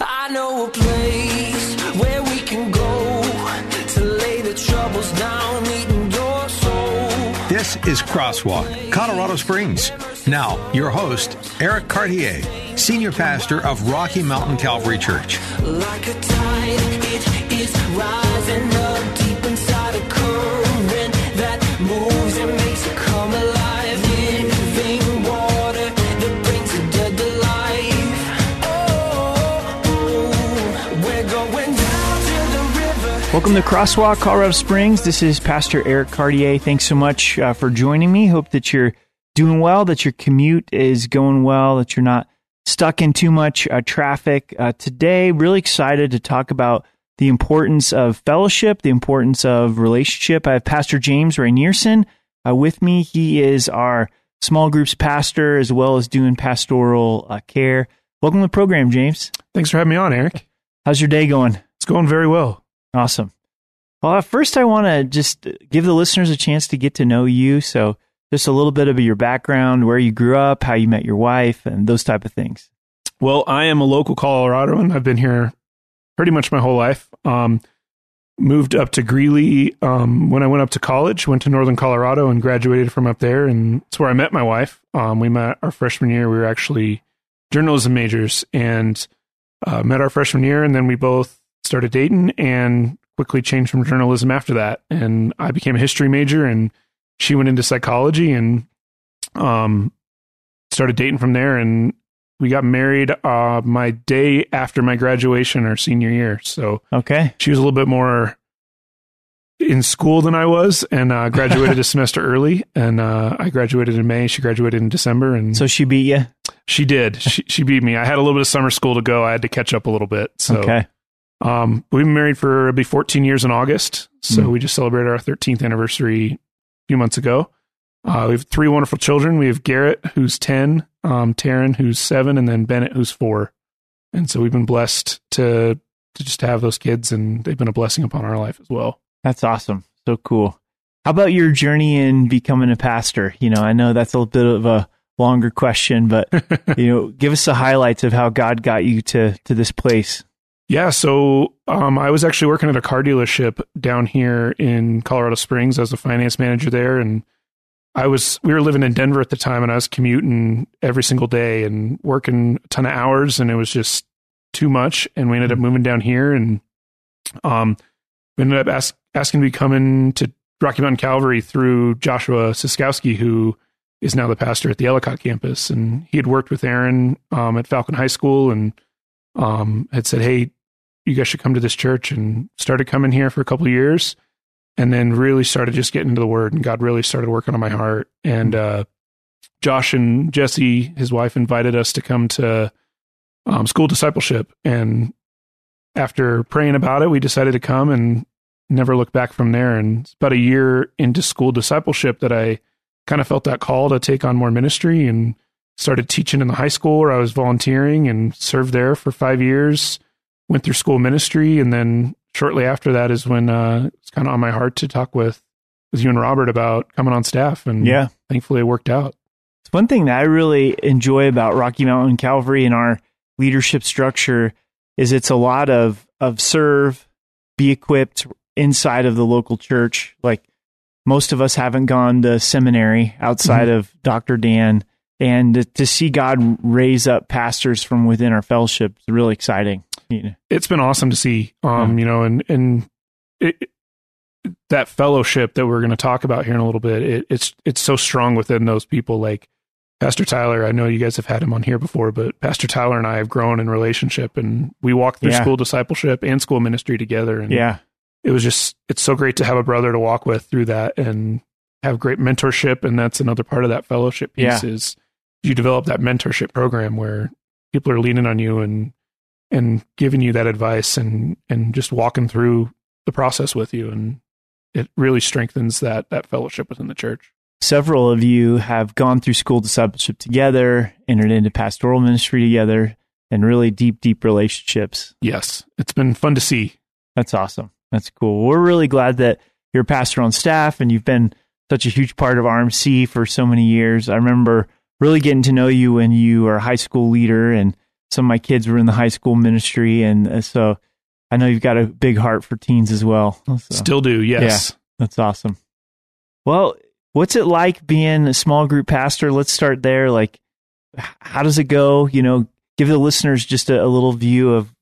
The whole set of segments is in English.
I know a place where we can go to lay the troubles down, meeting your soul. This is Crosswalk, Colorado Springs. Now, your host, Eric Cartier, Senior Pastor of Rocky Mountain Calvary Church. Like Welcome to Crosswalk, Colorado Springs. This is Pastor Eric Cartier. Thanks so much uh, for joining me. Hope that you're doing well, that your commute is going well, that you're not stuck in too much uh, traffic. Uh, today, really excited to talk about the importance of fellowship, the importance of relationship. I have Pastor James Rynearson uh, with me. He is our small groups pastor as well as doing pastoral uh, care. Welcome to the program, James. Thanks for having me on, Eric. How's your day going? It's going very well. Awesome. Well, first, I want to just give the listeners a chance to get to know you. So, just a little bit of your background, where you grew up, how you met your wife, and those type of things. Well, I am a local Coloradoan. I've been here pretty much my whole life. Um, moved up to Greeley um, when I went up to college. Went to Northern Colorado and graduated from up there, and it's where I met my wife. Um, we met our freshman year. We were actually journalism majors, and uh, met our freshman year, and then we both started dating and quickly changed from journalism after that. And I became a history major, and she went into psychology, and um, started dating from there. And we got married uh, my day after my graduation, our senior year. So Okay. she was a little bit more in school than I was, and uh, graduated a semester early. And uh, I graduated in May. She graduated in December, and So she beat you. she did. She, she beat me. I had a little bit of summer school to go. I had to catch up a little bit. So, okay. Um, we've been married for it'll be 14 years in August. So Mm. we just celebrated our 13th anniversary a few months ago. Uh, we have three wonderful children. We have Garrett, who's 10, um, Taryn, who's seven, and then Bennett, who's four. And so we've been blessed to, to just have those kids, and they've been a blessing upon our life as well. That's awesome. So cool. How about your journey in becoming a pastor? You know, I know that's a bit of a longer question, but you know, give us the highlights of how God got you to to this place. Yeah, so um, I was actually working at a car dealership down here in Colorado Springs as a finance manager there, and I was we were living in Denver at the time, and I was commuting every single day and working a ton of hours, and it was just too much. And we ended up moving down here, and um, we ended up ask, asking to be coming to Rocky Mountain Calvary through Joshua Siskowski, who is now the pastor at the Ellicott campus, and he had worked with Aaron um, at Falcon High School, and um, had said, "Hey, you guys should come to this church," and started coming here for a couple of years, and then really started just getting into the Word, and God really started working on my heart. And uh, Josh and Jesse, his wife, invited us to come to um, school discipleship, and after praying about it, we decided to come and never look back from there. And it's about a year into school discipleship that I kind of felt that call to take on more ministry and started teaching in the high school where I was volunteering and served there for five years. Went through school ministry, and then shortly after that is when uh, it's kind of on my heart to talk with with you and Robert about coming on staff, and Yeah. thankfully it worked out. It's one thing that I really enjoy about Rocky Mountain Calvary and our leadership structure is it's a lot of of serve, be equipped inside of the local church. Like most of us haven't gone to seminary outside of Dr. Dan, and to, see God raise up pastors from within our fellowship is really exciting. You know? it's been awesome to see um you know and and it, that fellowship that we're going to talk about here in a little bit it, it's it's so strong within those people like pastor tyler i know you guys have had him on here before but pastor tyler and i have grown in relationship and we walk through Yeah. school discipleship and school ministry together and Yeah, it was just it's so great to have a brother to walk with through that and have great mentorship and that's another part of that fellowship piece Yeah. is you develop that mentorship program where people are leaning on you and and giving you that advice and and just walking through the process with you and it really strengthens that that fellowship within the church Several of you have gone through school discipleship together, entered into pastoral ministry together, and really deep, deep relationships. yes it's been fun to see That's awesome. That's cool. We're really glad that you're a pastor on staff and you've been such a huge part of RMC for so many years. I remember really getting to know you when you are a high school leader, and some of my kids were in the high school ministry. And uh, so I know you've got a big heart for teens as well. So, still do yes that's awesome. Well, what's it like being a small group pastor? Let's start there. Like, how does it go? You know, give the listeners just a, a little view of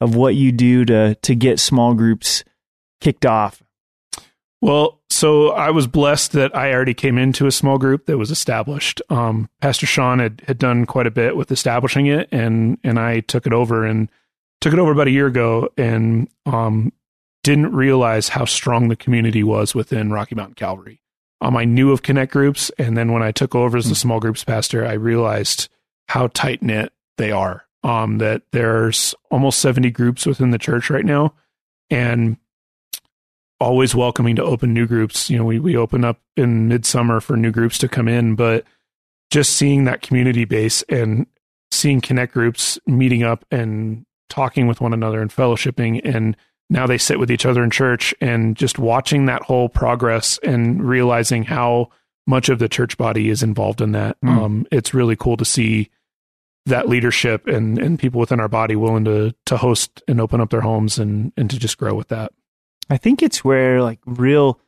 of what you do to to get small groups kicked off. Well, so I was blessed that I already came into a small group that was established. Um, Pastor Sean had, had done quite a bit with establishing it, and and I took it over and took it over about a year ago, and um, didn't realize how strong the community was within Rocky Mountain Calvary. Um, I knew of connect groups, and then when I took over as the small groups pastor, I realized how tight knit they are. Um, that there's almost 70 groups within the church right now, and always welcoming to open new groups. You know, we we open up in midsummer for new groups to come in, but just seeing that community base and seeing connect groups meeting up and talking with one another and fellowshipping and now they sit with each other in church and just watching that whole progress and realizing how much of the church body is involved in that. Mm. Um, it's really cool to see that leadership and, and people within our body willing to to host and open up their homes and and to just grow with that. I think it's where like real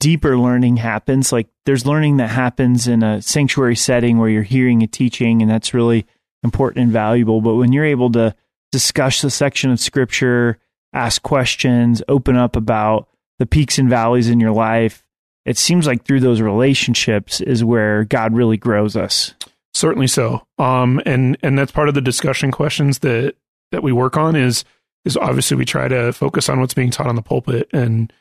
deeper learning happens. Like there's learning that happens in a sanctuary setting where you're hearing a teaching and that's really important and valuable. But when you're able to discuss the section of scripture, ask questions, open up about the peaks and valleys in your life, it seems like through those relationships is where God really grows us. Certainly so. Um, and and that's part of the discussion questions that that we work on is is obviously we try to focus on what's being taught on the pulpit and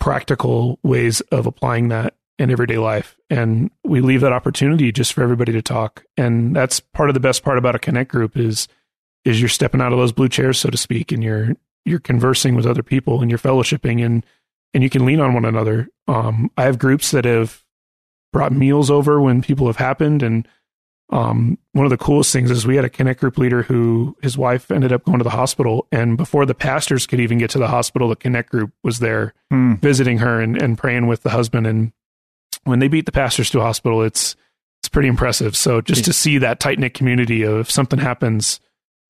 practical ways of applying that in everyday life. And we leave that opportunity just for everybody to talk. And that's part of the best part about a connect group is is you're stepping out of those blue chairs, so to speak, and you're you're conversing with other people and you're fellowshipping and and you can lean on one another. Um, I have groups that have brought meals over when people have happened and um, one of the coolest things is we had a connect group leader who his wife ended up going to the hospital. And before the pastors could even get to the hospital the connect group was there Hmm. visiting her and, and praying with the husband. And when they beat the pastors to a hospital it's it's pretty impressive. So just to see that tight knit community of if something happens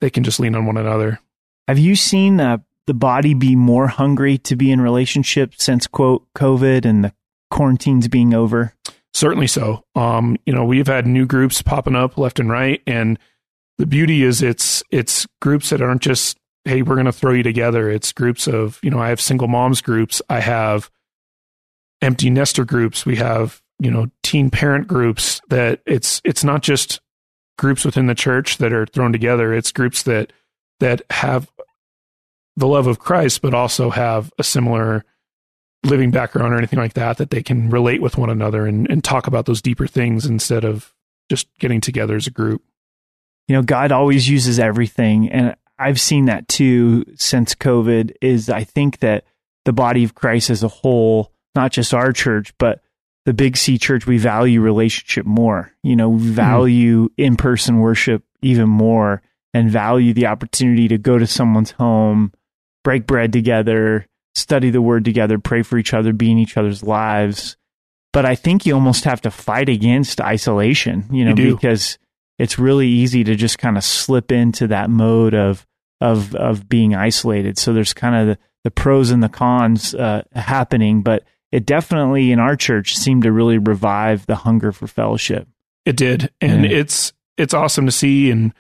they can just lean on one another. Have you seen uh, the body be more hungry to be in relationship since quote COVID and the quarantines being over? Certainly so. Um, you know, we've had new groups popping up left and right, and the beauty is it's it's groups that aren't just hey we're going to throw you together. It's groups of you know I have single moms groups, I have empty nester groups, we have you know teen parent groups. That it's it's not just groups within the church that are thrown together. It's groups that that have the love of Christ, but also have a similar living background or anything like that that they can relate with one another and, and talk about those deeper things instead of just getting together as a group. you know god always uses everything and i've seen that too since covid is i think that the body of christ as a whole not just our church but the big c church we value relationship more you know we hmm. value in-person worship even more and value the opportunity to go to someone's home break bread together study the word together pray for each other be in each other's lives but i think you almost have to fight against isolation you know You because it's really easy to just kind of slip into that mode of of of being isolated. So there's kind of the, the pros and the cons uh, happening, but it definitely in our church seemed to really revive the hunger for fellowship. It did, and Yeah. it's it's awesome to see. And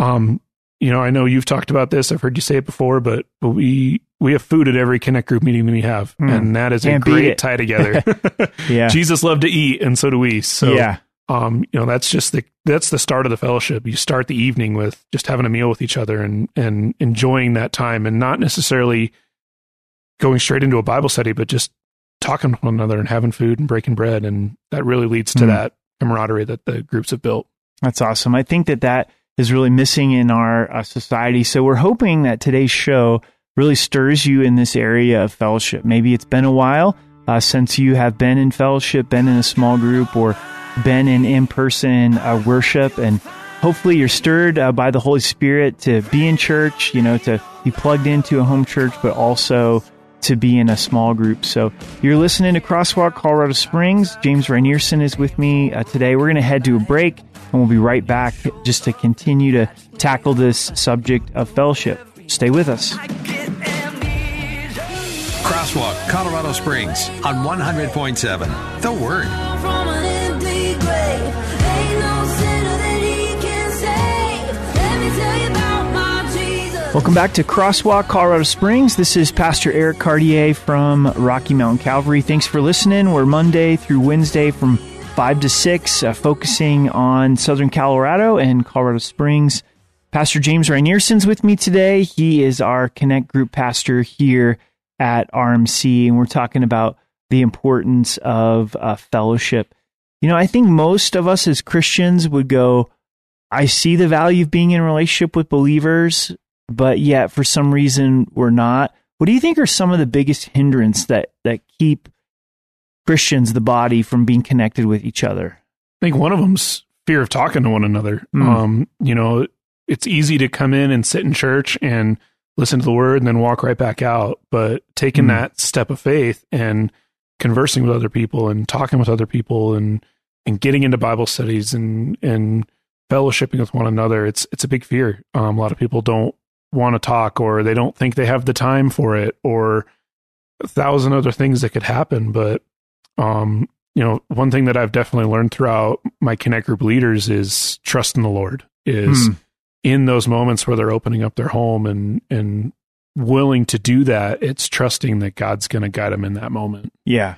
um, you know, I know you've talked about this. I've heard you say it before, but but we we have food at every Connect group meeting that we have, Hmm. and that is Can't a great tie together. Yeah, Jesus loved to eat, and so do we. So yeah, um, you know, that's just the that's the start of the fellowship. You start the evening with just having a meal with each other and and enjoying that time, and not necessarily going straight into a Bible study, but just talking to one another and having food and breaking bread, and that really leads to Hmm. that camaraderie that the groups have built. that's awesome. I think that that is really missing in our uh, society. So we're hoping that today's show really stirs you in this area of fellowship. Maybe it's been a while uh, since you have been in fellowship, been in a small group, or been in in person uh, worship, and hopefully you're stirred uh, by the Holy Spirit to be in church, you know, to be plugged into a home church, but also to be in a small group. So you're listening to Crosswalk Colorado Springs. James Rynearson is with me uh, today. We're going to head to a break and we'll be right back just to continue to tackle this subject of fellowship. Stay with us. Crosswalk, Colorado Springs on 100.7. The Word. From an empty grave, ain't no sinner that he can save. Let me tell you about my Jesus. Welcome back to Crosswalk, Colorado Springs. This is Pastor Eric Cartier from Rocky Mountain Calvary. Thanks for listening. We're Monday through Wednesday from 5 to 6, uh, focusing on Southern Colorado and Colorado Springs. Pastor James Rynearson's with me today. He is our Connect Group pastor here at RMC, and we're talking about the importance of uh, fellowship. You know, I think most of us as Christians would go, I see the value of being in relationship with believers, but yet for some reason we're not. What do you think are some of the biggest hindrance that that keep Christians, the body, from being connected with each other? I think one of them's fear of talking to one another. Mm. Um, you know, it's easy to come in and sit in church and listen to the word and then walk right back out. But taking Mm. that step of faith and conversing with other people and talking with other people and and getting into Bible studies and and fellowshipping with one another, it's it's a big fear. Um, a lot of people don't want to talk or they don't think they have the time for it or a thousand other things that could happen. But um, you know, one thing that I've definitely learned throughout my Connect group leaders is trust in the Lord. Is Hmm. in those moments where they're opening up their home and and willing to do that, it's trusting that God's going to guide them in that moment. Yeah.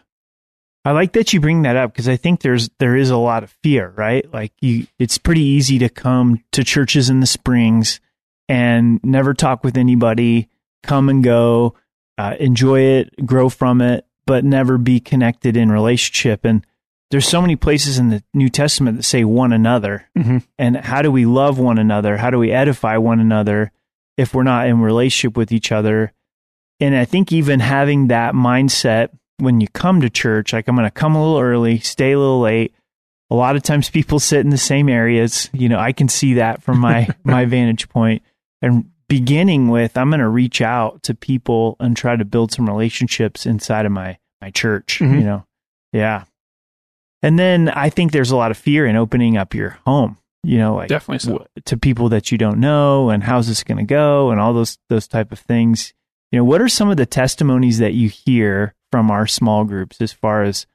I like that you bring that up because I think there's there is a lot of fear, right? Like you it's pretty easy to come to churches in the springs and never talk with anybody, come and go, uh, enjoy it, grow from it, but never be connected in relationship. And there's so many places in the New Testament that say one another. Mhm. And how do we love one another? How do we edify one another if we're not in relationship with each other? And I think even having that mindset when you come to church, like I'm going to come a little early, stay a little late. A lot of times people sit in the same areas. You know, I can see that from my my vantage. And beginning with, I'm going to reach out to people and try to build some relationships inside of my my church. Mhm. You know, yeah. And then I think there's a lot of fear in opening up your home. You know, like Definitely so. w- to people that you don't know, and how's this going to go, and all those those type of things. You know, what are some of the testimonies that you hear from our small groups as far as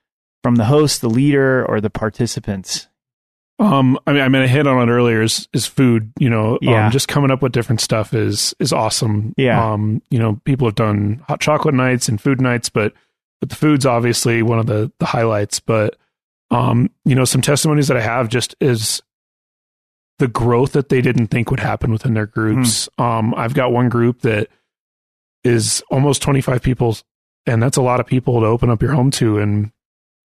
from the host, the leader, or the participants? Um, I mean, I mean, I hit on it earlier. Is is food? You know, Yeah. um, just coming up with different stuff is is awesome. Yeah. Um, you know, people have done hot chocolate nights and food nights, but but the food's obviously one of the the highlights. But um, you know, some testimonies that I have just is the growth that they didn't think would happen within their groups. Um, I've got one group that is almost 25 people and that's a lot of people to open up your home to and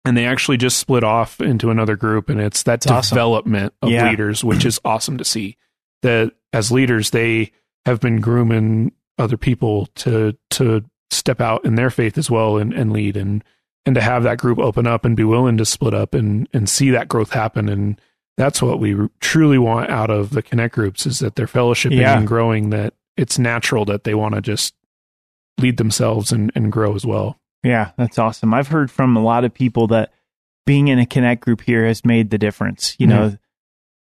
and they actually just split off into another group and it's that That's awesome. development of Yeah. leaders which is awesome to see that as leaders they have been grooming other people to to step out in their faith as well and, and lead and and to have that group open up and be willing to split up and and see that growth happen and that's what we truly want out of the connect groups is that they're fellowshipping Yeah. and growing that it's natural that they want to just lead themselves and, and grow as well Yeah, that's awesome. I've heard from a lot of people that being in a connect group here has made the difference. You know,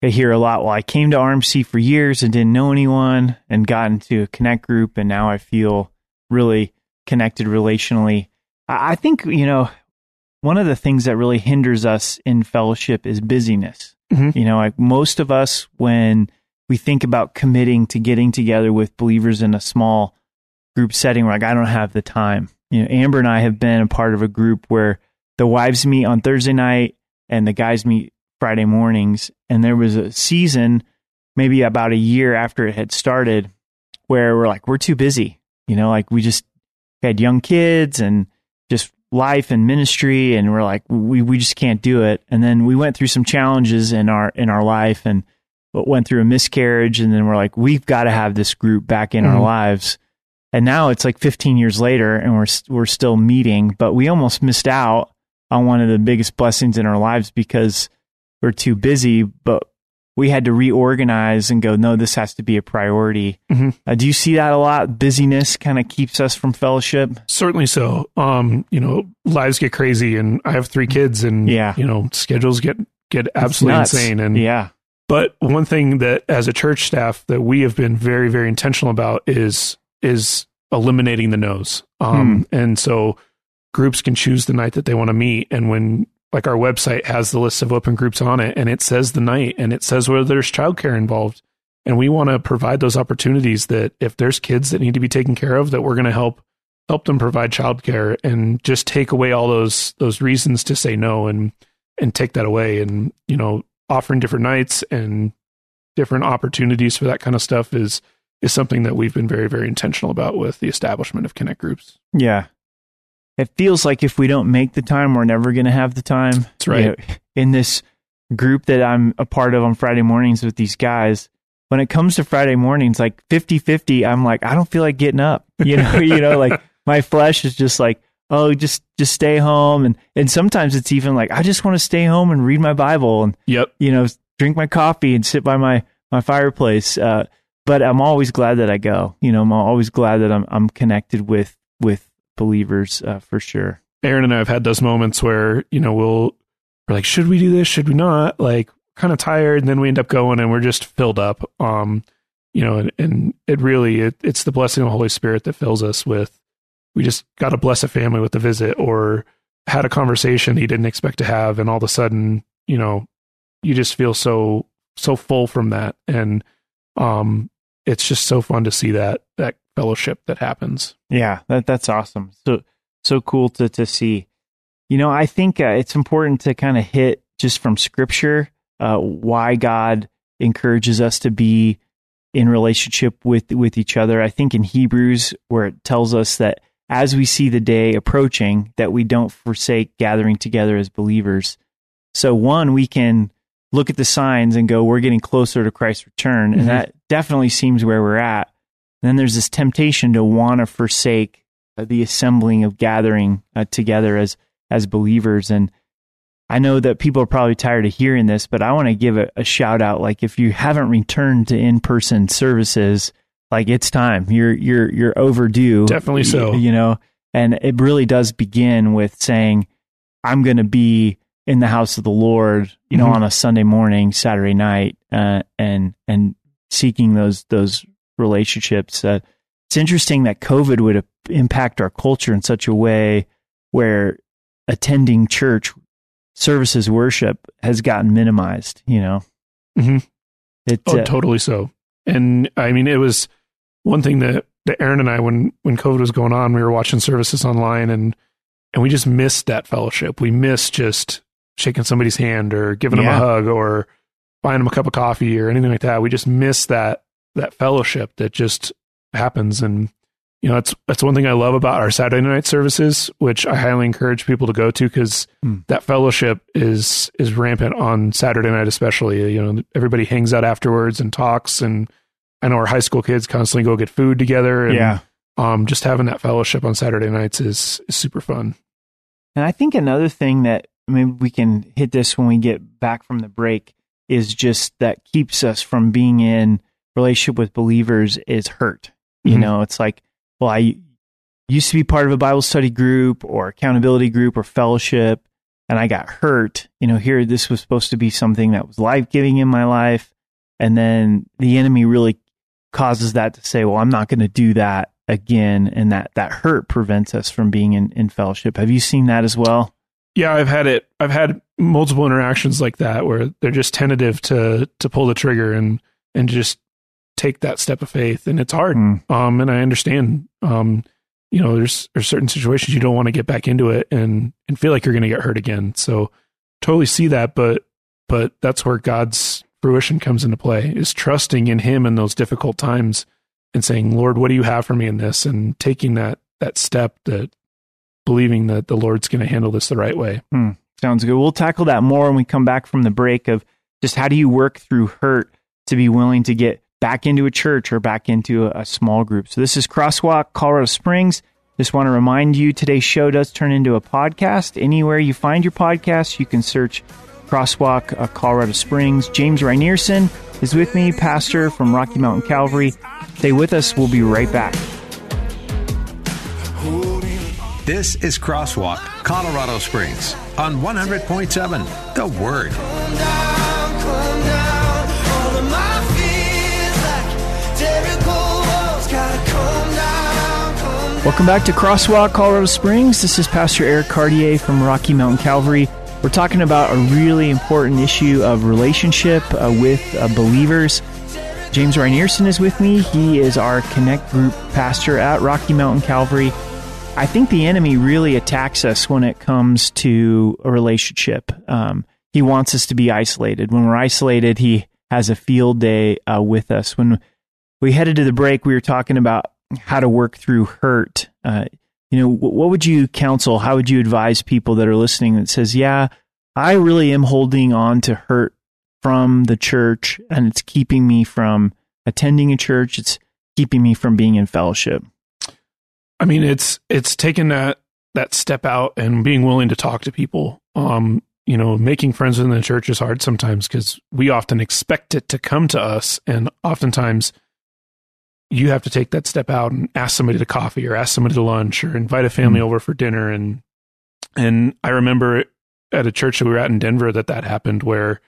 I hear a lot. Well, I came to RMC for years and didn't know anyone, and got into a connect group, and now I feel really connected relationally. I I think you know one of the things that really hinders us in fellowship is busyness. Mhm. You know, like most of us, when we think about committing to getting together with believers in a small group setting, we're like, I don't have the time. You know, Amber and I have been a part of a group where the wives meet on Thursday night and the guys meet Friday mornings. And there was a season, maybe about a year after it had started, where we're like, we're too busy. You know, like we just had young kids and just life and ministry and we're like we we just can't do it and then we went through some challenges in our in our life and went through a miscarriage, and then we're like, we've got to have this group back in our Mhm. lives. And now it's like 15 years later, and we're we're still meeting, but we almost missed out on one of the biggest blessings in our lives because we're too busy. But we had to reorganize and go, no, this has to be a priority. Mhm. Uh, do you see that a lot? Busyness kind of keeps us from fellowship. Certainly so. Um, you know, lives get crazy, and I have three kids, and Yeah. you know, schedules get get absolutely insane. And yeah, But one thing that as a church staff that we have been very, very intentional about is is eliminating the no's. Um, and so groups can choose the night that they want to meet. And when like our website has the list of open groups on it and it says the night and it says whether there's childcare involved. And we want to provide those opportunities that if there's kids that need to be taken care of, that we're going to help help them provide childcare and just take away all those those reasons to say no and and take that away and you know offering different nights and different opportunities for that kind of stuff is is something that we've been very very intentional about with the establishment of connect groups yeah. It feels like if we don't make the time, we're never going to have the time. That's right. You know, in this group that I'm a part of on Friday mornings with these guys, when it comes to Friday mornings, like 50 50, I'm like, I don't feel like getting up. You know, you know, like my flesh is just like, oh, just just stay home. And and sometimes it's even like, I just want to stay home and read my Bible and yep you know, drink my coffee and sit by my my fireplace. Uh, but I'm always glad that I go. You know, I'm always glad that I'm I'm connected with with believers uh, for sure. aaron and i have had those moments where you know we'll we're like should we do this should we not like kind of tired and then we end up going and we're just filled up um you know and, and it really it, it's the blessing of the holy spirit that fills us with we just got to bless a family with a visit or had a conversation he didn't expect to have and all of a sudden you know you just feel so so full from that and um it's just so fun to see that that fellowship that happens Yeah, that that's awesome. So so cool to to see. You know, I think uh, it's important to kind of hit just from scripture uh, why God encourages us to be in relationship with with each other. I think in Hebrews where it tells us that as we see the day approaching that we don't forsake gathering together as believers. So one we can look at the signs and go we're getting closer to Christ's return Mhm. and that definitely seems where we're at. And then there's this temptation to want to forsake uh, the assembling of gathering uh, together as as believers and I know that people are probably tired of hearing this, but I want to give a, a shout out. Like if you haven't returned to in person services, like it's time. You're you're you're overdue. Definitely so. Y- You know, and it really does begin with saying, "I'm going to be in the house of the Lord." You know, Mhm. on a Sunday morning, Saturday night, uh, and and seeking those those relationships. Uh, it's interesting that COVID would impact our culture in such a way where attending church services worship has gotten minimized you know Mhm. it Oh, uh, totally so. And I mean, it was one thing that, that Aaron and I, when when COVID was going on, we were watching services online, and and we just missed that fellowship. We missed just shaking somebody's hand or giving them a hug or buying them a cup of coffee or anything like that. We just miss that that fellowship that just happens. And you know, that's that's one thing I love about our Saturday night services, which I highly encourage people to go to because Hmm. that fellowship is is rampant on Saturday night, especially. You know, everybody hangs out afterwards and talks, and I know our high school kids constantly go get food together. And, yeah um, just having that fellowship on Saturday nights is, is super fun. and i think another thing that maybe we can hit this when we get back from the break is just that keeps us from being in relationship with believers is hurt. You Mhm. know it's like well i used to be part of a bible study group or accountability group or fellowship and i got hurt. You know here this was supposed to be something that was life-giving in my life and then the enemy really causes that to say well i'm not going to do that again and that that hurt prevents us from being in, in fellowship. Have you seen that as well Yeah, I've had it. I've had multiple interactions like that where they're just tentative to to pull the trigger and and just take that step of faith, and it's hard. Mm. Um, and I understand. Um, you know, there's there's certain situations you don't want to get back into it and and feel like you're going to get hurt again. So totally see that, but but that's where God's fruition comes into play is trusting in Him in those difficult times and saying, Lord, what do you have for me in this? And taking that that step that believing that the Lord's going to handle this the right way. Sounds good. We'll tackle that more when we come back from the break of just how do you work through hurt to be willing to get back into a church or back into a, a small group. So this is Crosswalk Colorado Springs. Just want to remind you today's show does turn into a podcast. Anywhere you find your podcast, you can search Crosswalk uh, Colorado Springs. James Rynearson is with me, pastor from Rocky Mountain Calvary. Stay with us. We'll be right back. This is Crosswalk, Colorado Springs on 100.7 The Word. Welcome back to Crosswalk Colorado Springs. This is Pastor Eric Cartier from Rocky Mountain Calvary. We're talking about a really important issue of relationship uh, with uh, believers. James Rynearson is with me. He is our Connect Group pastor at Rocky Mountain Calvary. I think the enemy really attacks us when it comes to a relationship. Um, he wants us to be isolated. When we're isolated, he has a field day uh, with us. When we headed to the break, we were talking about how to work through hurt. Uh, you know, what would you counsel? How would you advise people that are listening that says, "Yeah, I really am holding on to hurt from the church, and it's keeping me from attending a church. It's keeping me from being in fellowship." I mean, it's it's taking that that step out and being willing to talk to people. Um, you know, making friends in the church is hard sometimes because we often expect it to come to us, and oftentimes you have to take that step out and ask somebody to coffee or ask somebody to lunch or invite a family Mm. over for dinner. And and I remember at a church that we were at in Denver that that happened where,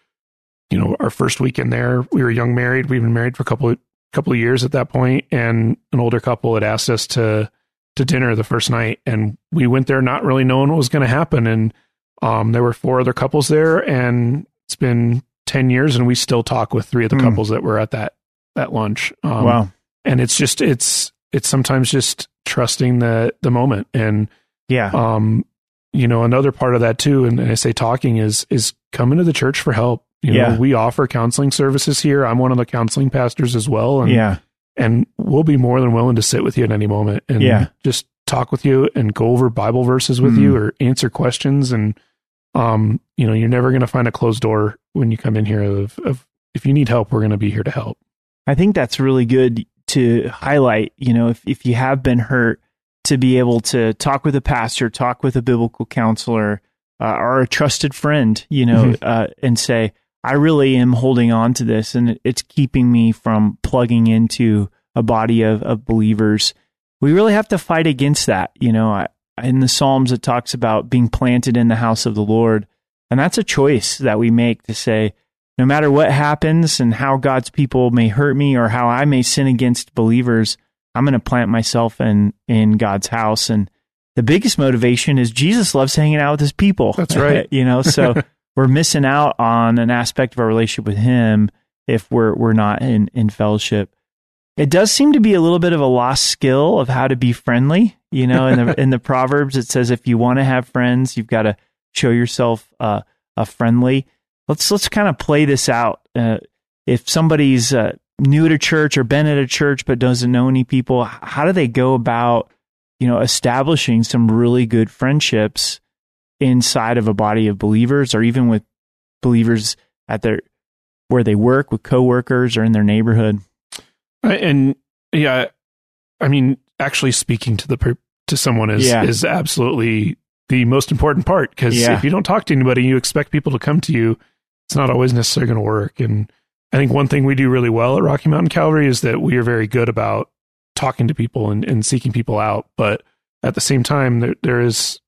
you know, our first weekend there, we were young married. We've been married for a couple of couple of years at that point, and an older couple had asked us to to dinner the first night, and we went there not really knowing what was going to happen. And um, there were four other couples there, and it's been ten years, and we still talk with three of the Hmm. couples that were at that that lunch. Um, wow. and it's just it's it's sometimes just trusting the the moment and Yeah. um you know another part of that too and, and i say talking is is coming to the church for help you Yeah. know we offer counseling services here i'm one of the counseling pastors as well and yeah. And we'll be more than willing to sit with you at any moment and Yeah. just talk with you and go over bible verses with Mhm. you or answer questions and um you know you're never going to find a closed door when you come in here of, of if you need help we're going to be here to help I think that's really good to highlight. You know, if, if you have been hurt, to be able to talk with a pastor, talk with a biblical counselor, uh, or a trusted friend, you know, Mhm. uh, and say, I really am holding on to this and it's keeping me from plugging into a body of, of believers. We really have to fight against that. You know, I, in the Psalms, it talks about being planted in the house of the Lord. And that's a choice that we make to say, no matter what happens and how God's people may hurt me or how I may sin against believers, I'm going to plant myself in in God's house. And the biggest motivation is Jesus loves hanging out with his people. That's right. you know, so we're missing out on an aspect of our relationship with him if we're we're not in in fellowship. It does seem to be a little bit of a lost skill of how to be friendly. You know, in the in the Proverbs, it says if you want to have friends, you've got to show yourself uh, a friendly. Let's let's kind of play this out. Uh, if somebody's uh, new to church or been at a church but doesn't know any people, how do they go about you know establishing some really good friendships inside of a body of believers, or even with believers at their where they work with coworkers or in their neighborhood? Uh, and yeah i mean actually speaking to the to someone is Yeah. is absolutely the most important part because Yeah. if you don't talk to anybody you expect people to come to you it's not always necessarily going to work and i think one thing we do really well at rocky mountain calvary is that we are very good about talking to people and, and seeking people out but at the same time there, there is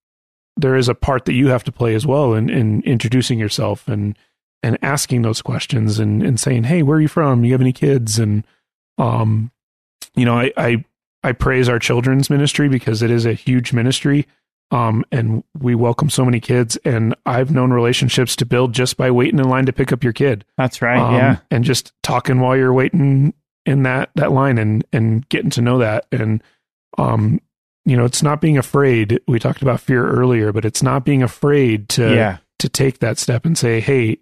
there is a part that you have to play as well in, in introducing yourself and and asking those questions and, and saying hey where are you from you have any kids and um you know I, I i praise our children's ministry because it is a huge ministry um and we welcome so many kids and i've known relationships to build just by waiting in line to pick up your kid That's right. um, yeah. and just talking while you're waiting in that that line and and getting to know that and um you know it's not being afraid we talked about fear earlier but it's not being afraid to Yeah. to take that step and say hey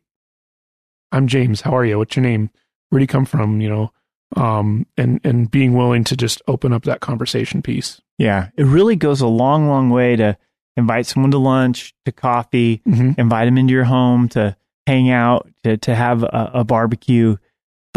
i'm james how are you what's your name where do you come from you know um and and being willing to just open up that conversation piece Yeah. It really goes a long, long way to invite someone to lunch, to coffee, mm-hmm. invite them into your home to hang out, to, to have a, a barbecue.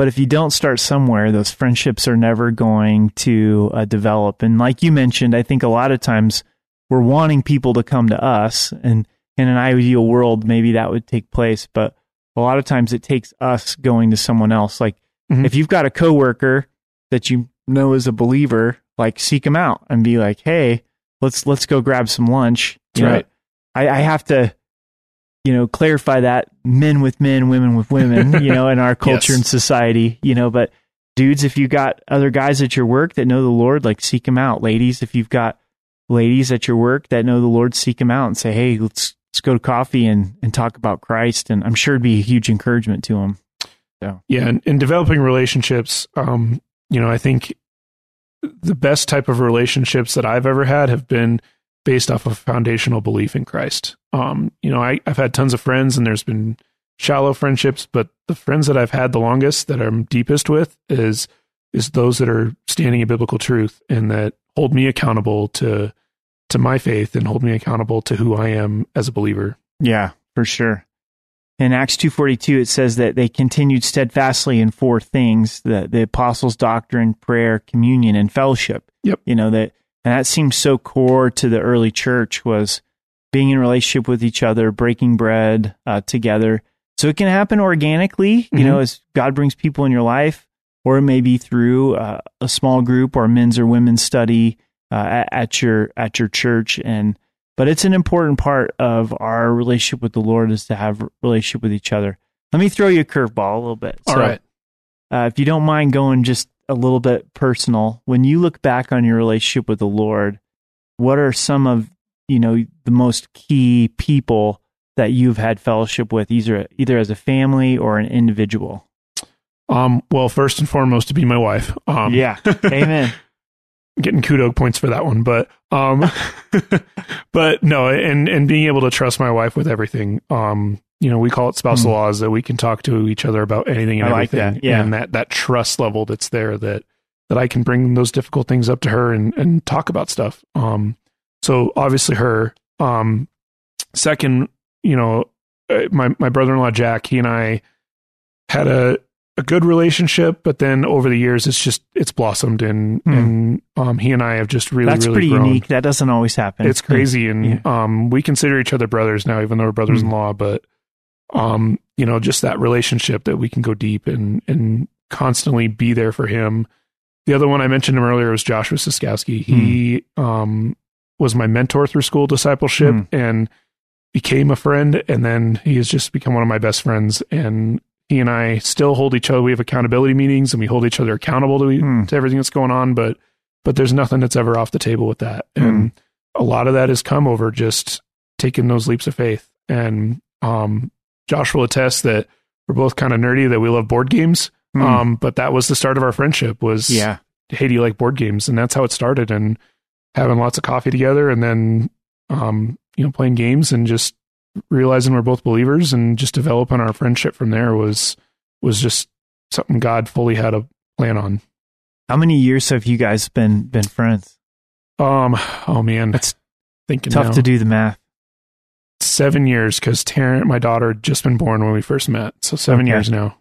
But if you don't start somewhere, those friendships are never going to uh, develop. And like you mentioned, I think a lot of times we're wanting people to come to us. And in an ideal world, maybe that would take place. But a lot of times it takes us going to someone else. Like Mhm. if you've got a coworker that you know is a believer, like seek them out and be like, hey, let's let's go grab some lunch. You know, Right. I, I have to, you know, clarify that men with men, women with women, you know, in our culture Yes. and society, you know, but dudes, if you've got other guys at your work that know the Lord, like seek them out. Ladies, if you've got ladies at your work that know the Lord, seek them out and say, hey, let's let's go to coffee and and talk about Christ. And I'm sure it'd be a huge encouragement to them. Yeah, and in developing relationships, um, you know, I think the best type of relationships that I've ever had have been based off of foundational belief in Christ. Um, you know, I, I've had tons of friends, and there's been shallow friendships, but the friends that I've had the longest, that I'm deepest with, is is those that are standing in biblical truth and that hold me accountable to to my faith and hold me accountable to who I am as a believer. Yeah, for sure. In Acts 2:42 it says that they continued steadfastly in four things: the the apostles' doctrine, prayer, communion, and fellowship. Yep. You know that and that seems so core to the early church was being in relationship with each other, breaking bread uh, together. So it can happen organically, you Mhm. know, as God brings people in your life, or it may be through uh, a small group or men's or women's study uh, at, at your at your church and but it's an important part of our relationship with the Lord is to have relationship with each other. Let me throw you a curveball a little bit. All right. Uh, if you don't mind going just a little bit personal, when you look back on your relationship with the Lord, what are some of you know the most key people that you've had fellowship with, either either as a family or an individual? Um, well, first and foremost, to be my wife. Um, yeah, amen. getting kudo points for that one, but um, but no, and and being able to trust my wife with everything. Um, you know, we call it spousal Hmm. laws that we can talk to each other about anything and I like everything, that, yeah. and that that trust level that's there that that I can bring those difficult things up to her and and talk about stuff. Um, so obviously her. Um, second, you know, uh, my my brother in law Jack, he and I had a a good relationship, but then over the years, it's just it's blossomed, and Hmm. and um, he and I have just really That's really pretty grown. unique. That doesn't always happen. It's crazy, and um, we consider each other brothers now, even though we're brothers in Hmm. law. But um, you know, just that relationship that we can go deep and and constantly be there for him. The other one I mentioned him earlier was Joshua Siskowski. He um, was my mentor through school discipleship Hmm. and became a friend, and then he has just become one of my best friends. And he and I still hold each other. We have accountability meetings, and we hold each other accountable to Hmm. to everything that's going on. But but there's nothing that's ever off the table with that. Hmm. And a lot of that has come over just taking those leaps of faith. And um, Josh will attest that we're both kind of nerdy, that we love board games. Hmm. Um, but that was the start of our friendship was, yeah. hey, do you like board games? And that's how it started. And having lots of coffee together and then, um, you know, playing games and just realizing we're both believers and just developing our friendship from there was, was just something God fully had a plan on. How many years have you guys been been friends? Um, oh man, That's thinking Tough now. to do the math. Seven years because Taryn, my daughter, had just been born when we first met. So seven Okay. years now,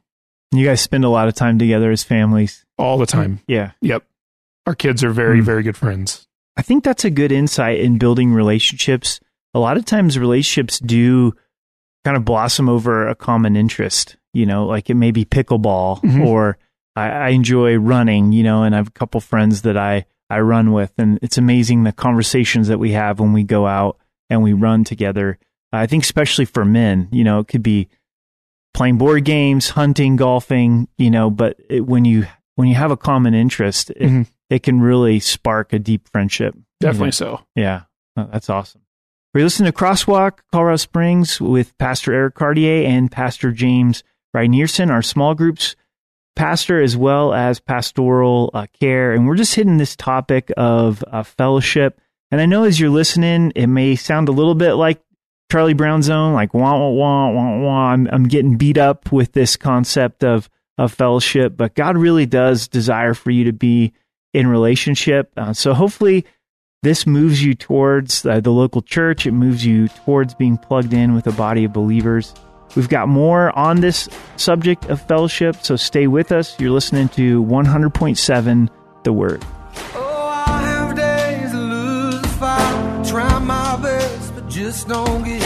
You guys spend a lot of time together as families. all the time. Yeah. Yep. Our kids are very, Hmm. very good friends. I think that's a good insight in building relationships. A lot of times relationships do kind of blossom over a common interest, you know, like it may be pickleball Mhm. or I, I enjoy running, you know, and I have a couple friends that I, I run with and it's amazing the conversations that we have when we go out and we run together. I think especially for men, you know, it could be playing board games, hunting, golfing, you know, but it, when you, when you have a common interest, it, Mhm. it can really spark a deep friendship. Definitely so. Yeah, Oh, that's awesome. We're listening to Crosswalk, Colorado Springs with Pastor Eric Cartier and Pastor James Rynearson, our small groups pastor as well as pastoral uh, care. And we're just hitting this topic of uh, fellowship. And I know as you're listening, it may sound a little bit like Charlie Brown zone, like wah, wah, wah, wah, wah. I'm, I'm getting beat up with this concept of, of fellowship, but God really does desire for you to be in relationship. Uh, so hopefully, this moves you towards uh, the local church. It moves you towards being plugged in with a body of believers. We've got more on this subject of fellowship, so stay with us. You're listening to 100.7 The Word. Oh, I have days to lose the. Try my best, but just don't get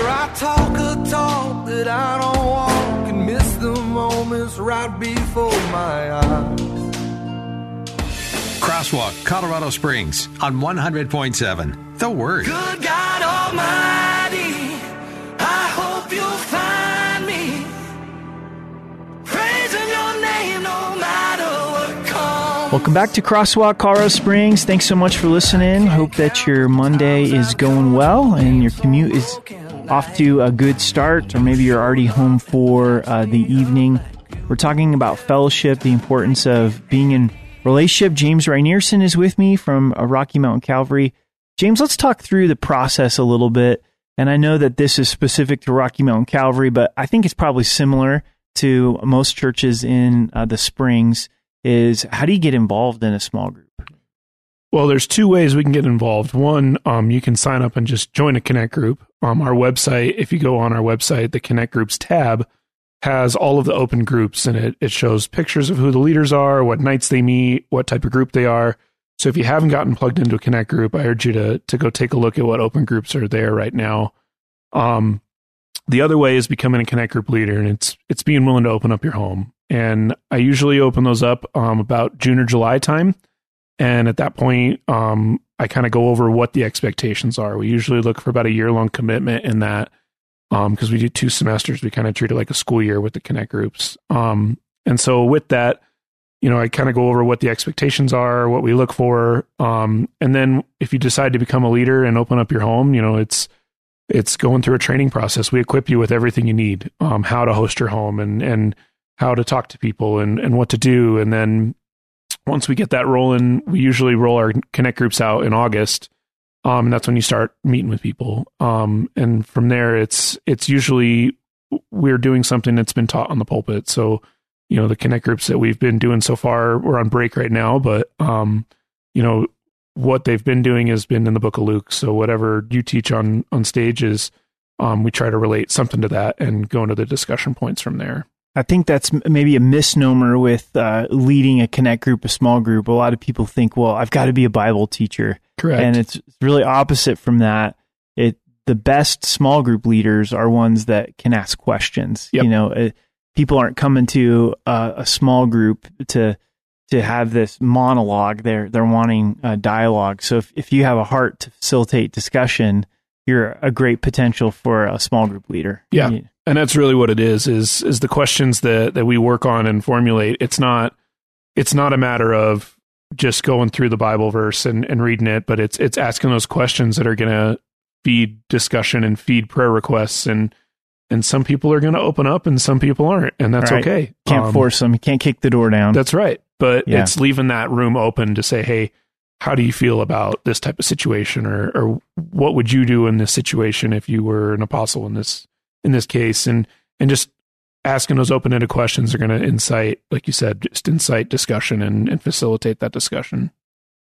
Where I talk a talk that I don't walk and miss the moments right before my eyes. Crosswalk, Colorado Springs on 100.7 The Word. Good God Almighty, I hope you'll find me praising your name no matter what comes. Welcome back to Crosswalk, Colorado Springs. Thanks so much for listening. Hope that your Monday is going well and your commute is off to a good start, or maybe you're already home for uh, the evening. We're talking about fellowship, the importance of being in relationship. James Rynearson is with me from uh, Rocky Mountain Calvary. James, let's talk through the process a little bit. And I know that this is specific to Rocky Mountain Calvary, but I think it's probably similar to most churches in uh, the Springs. Is how do you get involved in a small group? Well, there's two ways we can get involved. One, um, you can sign up and just join a Connect group. Um, our website, if you go on our website, the Connect Groups tab has all of the open groups and it, it shows pictures of who the leaders are, what nights they meet, what type of group they are. So if you haven't gotten plugged into a Connect group, I urge you to to go take a look at what open groups are there right now. Um, the other way is becoming a Connect group leader, and it's it's being willing to open up your home. And I usually open those up um, about June or July time. And at that point, um, I kind of go over what the expectations are. We usually look for about a year long commitment in that because um, we do two semesters. We kind of treat it like a school year with the Connect groups. Um, and so with that, you know, I kind of go over what the expectations are, what we look for, um, and then if you decide to become a leader and open up your home, you know, it's it's going through a training process. We equip you with everything you need, um, how to host your home and and how to talk to people and and what to do, and then once we get that rolling, we usually roll our connect groups out in August. Um, and that's when you start meeting with people. Um, and from there, it's it's usually we're doing something that's been taught on the pulpit. So, you know, the connect groups that we've been doing so far, we're on break right now, but um, you know, what they've been doing has been in the book of Luke. So whatever you teach on on stage is, um, we try to relate something to that and go into the discussion points from there. I think that's maybe a misnomer with uh, leading a connect group, a small group. A lot of people think, well, I've got to be a Bible teacher. Correct. And it's really opposite from that. It the best small group leaders are ones that can ask questions. Yep. You know, uh, people aren't coming to a, a small group to to have this monologue. They're they're wanting a dialogue. So if if you have a heart to facilitate discussion, you're a great potential for a small group leader. Yeah. You- and that's really what it is is is the questions that that we work on and formulate it's not it's not a matter of just going through the bible verse and, and reading it but it's it's asking those questions that are going to feed discussion and feed prayer requests and and some people are going to open up and some people aren't and that's Right. okay Can't Um, force them. You can't kick the door down. that's right but Yeah. it's leaving that room open to say hey how do you feel about this type of situation or or what would you do in this situation if you were an apostle in this in this case and and just asking those open-ended questions are going to incite like you said just incite discussion and, and facilitate that discussion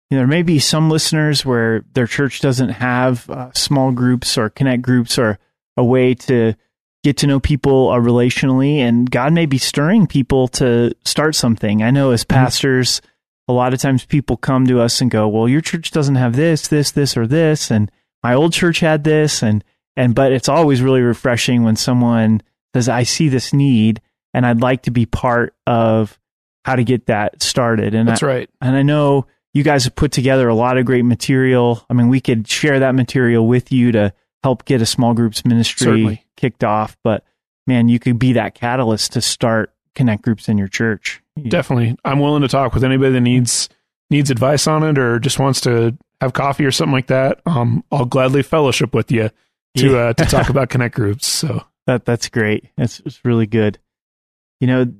You know, there may be some listeners where their church doesn't have uh, small groups or connect groups or a way to get to know people uh, relationally, and God may be stirring people to start something. I know as pastors, a lot of times people come to us and go, "Well, your church doesn't have this, this, this, or this," and my old church had this, and and but it's always really refreshing when someone says, "I see this need, and I'd like to be part of how to get that started." And that's I, right and I know you guys have put together a lot of great material. I mean, we could share that material with you to help get a small groups ministry Certainly. kicked off. But man, you could be that catalyst to start connect groups in your church. You- definitely i'm willing to talk with anybody that needs needs advice on it or just wants to have coffee or something like that um i'll gladly fellowship with you to Yeah. uh to talk about connect groups so That that's great. That's it's really good. You know,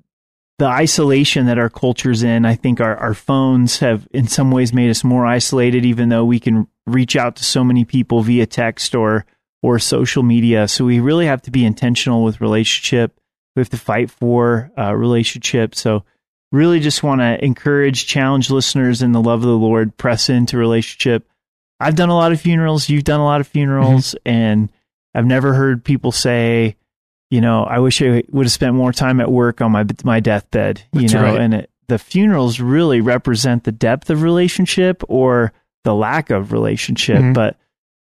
the isolation that our culture's in, I think our, our phones have in some ways made us more isolated, even though we can reach out to so many people via text or or social media. So we really have to be intentional with relationship. We have to fight for uh, relationship. So really just want to encourage, challenge listeners in the love of the Lord, press into relationship. I've done a lot of funerals. You've done a lot of funerals, Mm-hmm. and I've never heard people say, you know, I wish I would have spent more time at work on my my deathbed. You That's know, right. and it, the funerals really represent the depth of relationship or the lack of relationship. Mhm. But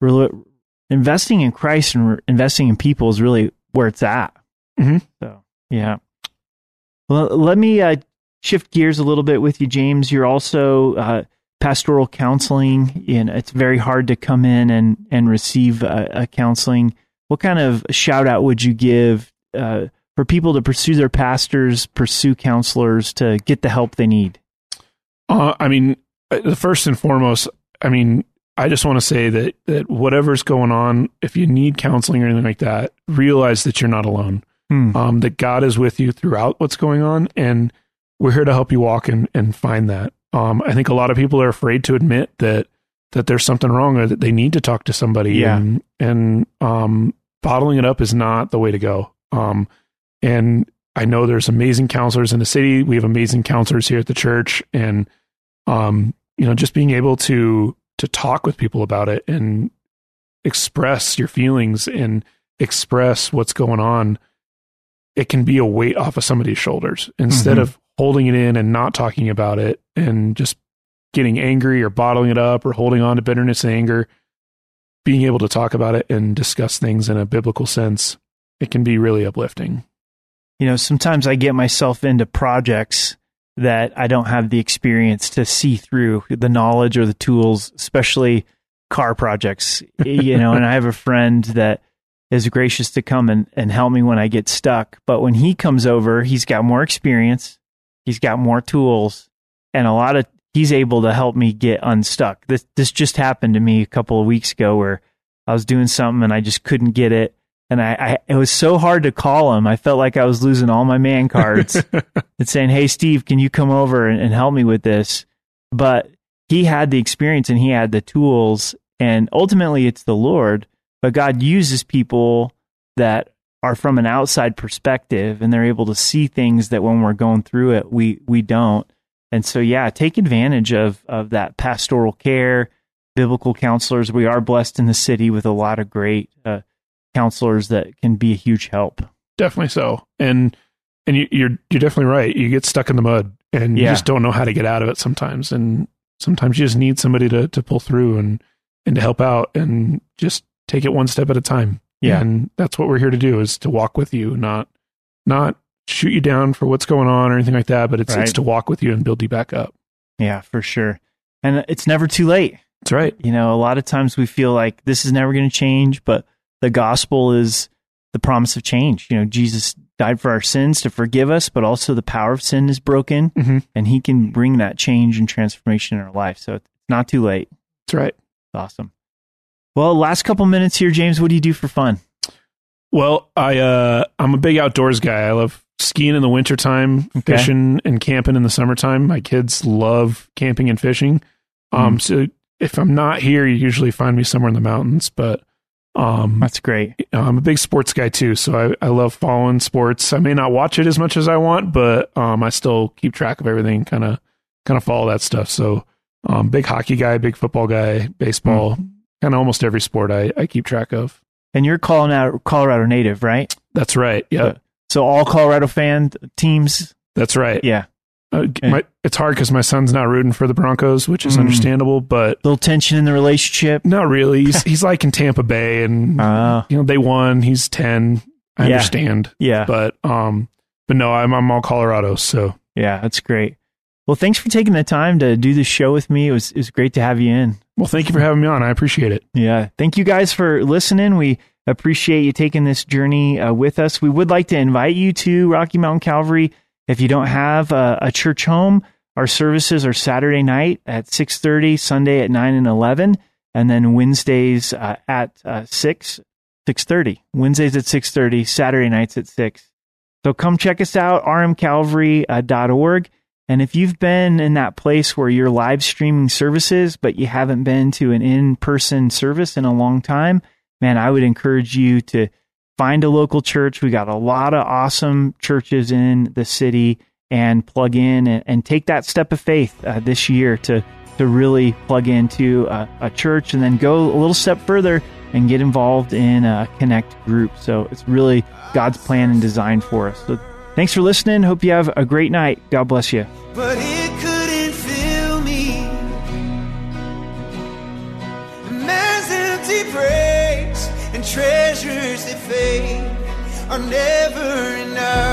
rela- investing in Christ and re- investing in people is really where it's at. Mhm. So yeah. Well, let me uh, shift gears a little bit with you, James. You're also uh, pastoral counseling. You know, it's very hard to come in and and receive a, a counseling. What kind of shout out would you give uh, for people to pursue their pastors, pursue counselors to get the help they need? Uh, I mean, uh, the first and foremost, I mean, I just want to say that that whatever's going on, if you need counseling or anything like that, realize that you're not alone. Hmm. Um, that God is with you throughout what's going on, and we're here to help you walk and, and find that. Um, I think a lot of people are afraid to admit that that there's something wrong or that they need to talk to somebody. Yeah. And, and um, bottling it up is not the way to go. Um, and I know there's amazing counselors in the city. We have amazing counselors here at the church, and um, you know, just being able to to talk with people about it and express your feelings and express what's going on, it can be a weight off of somebody's shoulders instead Mhm. of holding it in and not talking about it and just getting angry or bottling it up or holding on to bitterness and anger. Being able to talk about it and discuss things in a biblical sense, it can be really uplifting. you know, sometimes I get myself into projects that I don't have the experience to see through the knowledge or the tools, especially car projects. you know, and I have a friend that is gracious to come and, and help me when I get stuck. But when he comes over, he's got more experience, he's got more tools, and a lot of he's able to help me get unstuck. This this just happened to me a couple of weeks ago where I was doing something and I just couldn't get it. And I, I it was so hard to call him. I felt like I was losing all my man cards and saying, Hey Steve, can you come over and, and help me with this? But he had the experience and he had the tools and ultimately it's the Lord, but God uses people that are from an outside perspective and they're able to see things that when we're going through it we we don't. And so yeah, take advantage of of that pastoral care, biblical counselors. We are blessed in the city with a lot of great uh, counselors that can be a huge help. Definitely so. And and you, you're you're definitely right. You get stuck in the mud and you just don't know how to get out of it sometimes. And sometimes you just need somebody to to pull through and and to help out and just take it one step at a time. Yeah. And that's what we're here to do is to walk with you, not not shoot you down for what's going on or anything like that, but it's Right. it's to walk with you and build you back up. Yeah, for sure. And it's never too late. That's right. You know, a lot of times we feel like this is never going to change, but the gospel is the promise of change. You know, Jesus died for our sins to forgive us, but also the power of sin is broken Mhm. and he can bring that change and transformation in our life. So it's not too late. That's right. It's awesome. Well, last couple minutes here, James, what do you do for fun? Well, I uh I'm a big outdoors guy. I love skiing in the wintertime, Okay. fishing and camping in the summertime. My kids love camping and fishing. Um so if I'm not here, you usually find me somewhere in the mountains, but um That's great. I'm a big sports guy too, so I, I love following sports. I may not watch it as much as I want, but um I still keep track of everything, kind of kind of follow that stuff. So um big hockey guy, big football guy, baseball, kind of almost every sport I, I keep track of. And you're calling out Colorado native, right? That's right. Yeah. So all Colorado fan teams. That's right. Yeah. Uh, my, it's hard because my son's not rooting for the Broncos, which is Mm. understandable, but Little tension in the relationship. not really. He's, he's like in Tampa Bay, and Uh, you know they won. He's ten. I Yeah. understand, yeah. but um, but no, I'm I'm all Colorado. So Yeah, that's great. Well, thanks for taking the time to do this show with me. It was it was great to have you in. Well, thank you for having me on. I appreciate it. Yeah. Thank you guys for listening. We appreciate you taking this journey uh, with us. We would like to invite you to Rocky Mountain Calvary. If you don't have a, a church home, our services are Saturday night at 6:30, Sunday at 9 and 11, and then Wednesdays uh, at uh, 6 6:30. Wednesdays at 6:30, Saturday nights at 6. So come check us out rmcalvary.org. And if you've been in that place where you're live streaming services, but you haven't been to an in person service in a long time, man, I would encourage you to find a local church. We got a lot of awesome churches in the city and plug in and, and take that step of faith uh, this year to to really plug into a, a church and then go a little step further and get involved in a connect group. So it's really God's plan and design for us. So thanks for listening. Hope you have a great night. God bless you. treasures that fade are never enough.